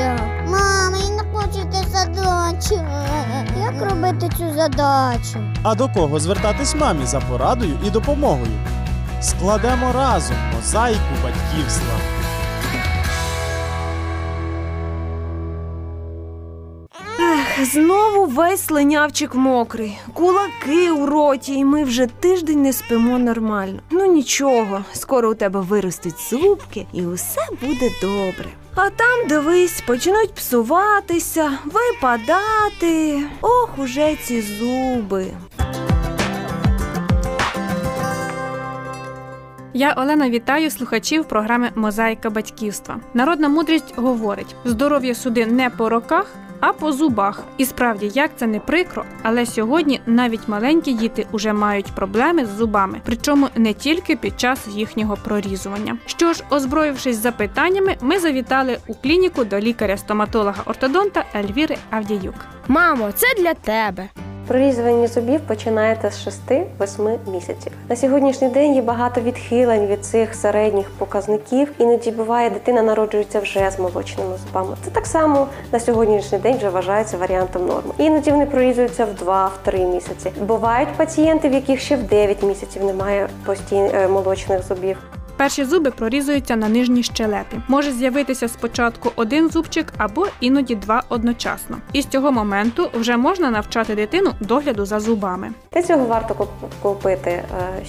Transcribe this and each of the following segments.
задача. Мама, я не хочу цю задачу. Як робити цю задачу? А до кого звертатись мамі за порадою і допомогою? Складемо разом мозаїку батьківства. Знову весь слинявчик мокрий, кулаки у роті, і ми вже тиждень не спимо нормально. Ну нічого, скоро у тебе виростуть зубки, і усе буде добре. А там, дивись, почнуть псуватися, випадати. Ох, уже ці зуби. Я Олена вітаю слухачів програми Мозаїка батьківства. Народна мудрість говорить: здоров'я суди не по роках, а по зубах. І справді, як це не прикро, але сьогодні навіть маленькі діти уже мають проблеми з зубами, причому не тільки під час їхнього прорізування. Що ж, озброївшись запитаннями, ми завітали у клініку до лікаря-стоматолога-ортодонта Ельвіри Авдіюк. Мамо, це для тебе. Прорізування зубів починаєте з 6-8 місяців. На сьогоднішній день є багато відхилень від цих середніх показників. Іноді буває, дитина народжується вже з молочними зубами. Це так само на сьогоднішній день вже вважається варіантом норми. Іноді вони прорізуються в 2-3 місяці. Бувають пацієнти, в яких ще в 9 місяців немає постійно е, молочних зубів. Перші зуби прорізуються на нижній щелепі. Може з'явитися спочатку один зубчик або іноді два одночасно. І з цього моменту вже можна навчати дитину догляду за зубами. Для цього варто куп- купити е,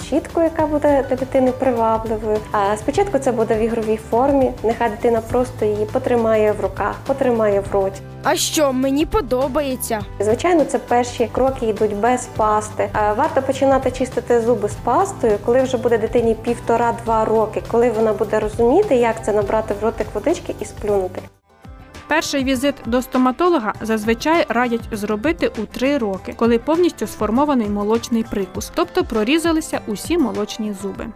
щітку, яка буде для дитини привабливою. А спочатку це буде в ігровій формі. Нехай дитина просто її потримає в руках, потримає в роті. А що, мені подобається. Звичайно, це перші кроки йдуть без пасти. Е, Варто починати чистити зуби з пастою, коли вже буде дитині півтора-два роки, коли вона буде розуміти, як це набрати в ротик водички і сплюнути. Перший візит до стоматолога зазвичай радять зробити у три роки, коли повністю сформований молочний прикус, тобто прорізалися усі молочні зуби.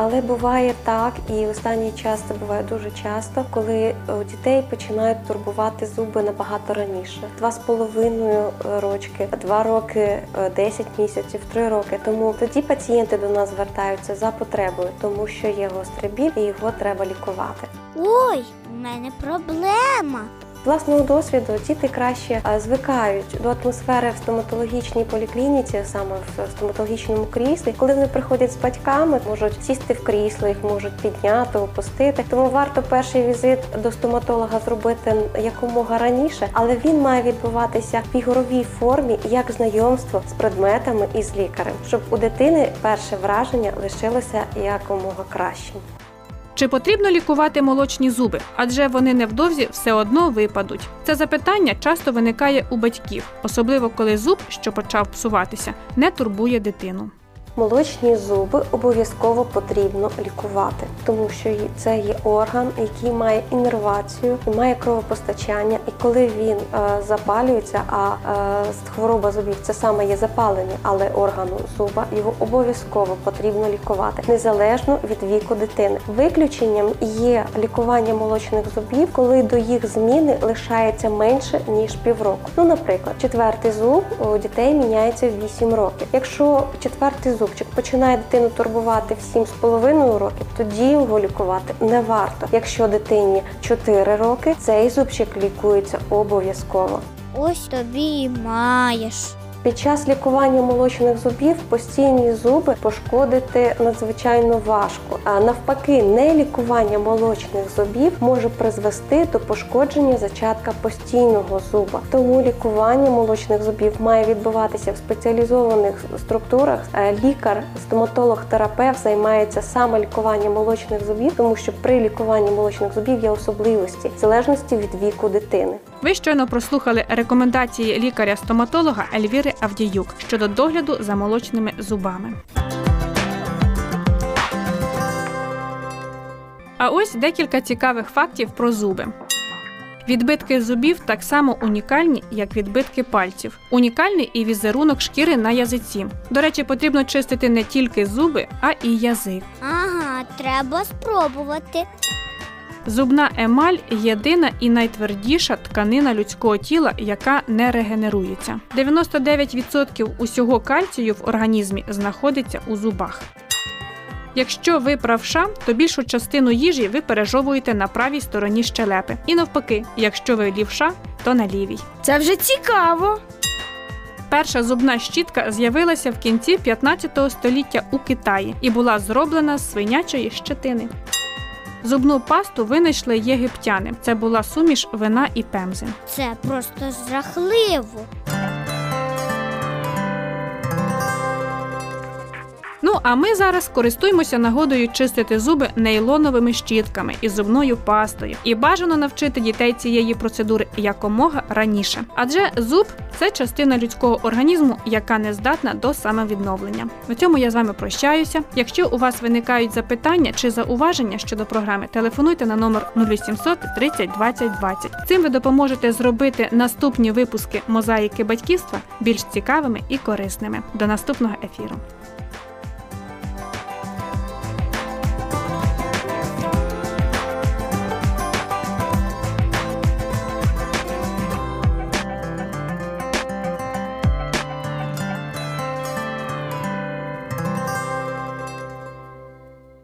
Але буває так, і останній час це буває дуже часто, коли у дітей починають турбувати зуби набагато раніше. Два з половиною е, рочки, два роки, е, 10 місяців, три роки. Тому тоді пацієнти до нас звертаються за потребою, тому що є гострий біль і його треба лікувати. Ой, у мене проблема. Власного досвіду діти краще е, звикають до атмосфери в стоматологічній поліклініці, саме в стоматологічному кріслі. Коли вони приходять з батьками, можуть сісти в крісло, їх можуть підняти, опустити. Тому варто перший візит до стоматолога зробити якомога раніше, але він має відбуватися в ігровій формі як знайомство з предметами і з лікарем, щоб у дитини перше враження лишилося якомога кращим. Чи потрібно лікувати молочні зуби? Адже вони невдовзі все одно випадуть. Це запитання часто виникає у батьків, особливо коли зуб, що почав псуватися, не турбує дитину. Молочні зуби обов'язково потрібно лікувати, тому що це є орган, який має іннервацію і має кровопостачання. І коли він е, запалюється, а е, хвороба зубів це саме є запалення, але органу зуба його обов'язково потрібно лікувати незалежно від віку дитини. Виключенням є лікування молочних зубів, коли до їх зміни лишається менше ніж півроку. Ну, наприклад, четвертий зуб у дітей міняється в 8 років. Якщо четвертий зубчик починає дитину турбувати в 7,5 років, тоді його лікувати не варто. Якщо дитині 4 роки, цей зубчик лікується обов'язково. Ось тобі і маєш. Під час лікування молочних зубів постійні зуби пошкодити надзвичайно важко. А навпаки, не лікування молочних зубів може призвести до пошкодження зачатка постійного зуба. Тому лікування молочних зубів має відбуватися в спеціалізованих структурах. Е, Лікар, стоматолог, терапевт займається саме лікуванням молочних зубів, тому що при лікуванні молочних зубів є особливості в залежності від віку дитини. Ви щойно прослухали рекомендації лікаря-стоматолога Ельвіри Авдіюк щодо догляду за молочними зубами. А ось декілька цікавих фактів про зуби. Відбитки зубів так само унікальні, як відбитки пальців. Унікальний і візерунок шкіри на язиці. До речі, потрібно чистити не тільки зуби, а і язик. Ага, треба спробувати. Зубна емаль єдина і найтвердіша тканина людського тіла, яка не регенерується. 99% усього кальцію в організмі знаходиться у зубах. Якщо ви правша, то більшу частину їжі ви пережовуєте на правій стороні щелепи. І навпаки, якщо ви лівша, то на лівій. Це вже цікаво. Перша зубна щітка з'явилася в кінці 15 століття у Китаї і була зроблена з свинячої щетини. Зубну пасту винайшли єгиптяни. Це була суміш вина і пемзи. Це просто жахливо. А ми зараз користуємося нагодою чистити зуби нейлоновими щітками і зубною пастою. І бажано навчити дітей цієї процедури якомога раніше. Адже зуб це частина людського організму, яка не здатна до самовідновлення. На цьому я з вами прощаюся. Якщо у вас виникають запитання чи зауваження щодо програми, телефонуйте на номер 0800 30 20 20. Цим ви допоможете зробити наступні випуски мозаїки батьківства більш цікавими і корисними. До наступного ефіру.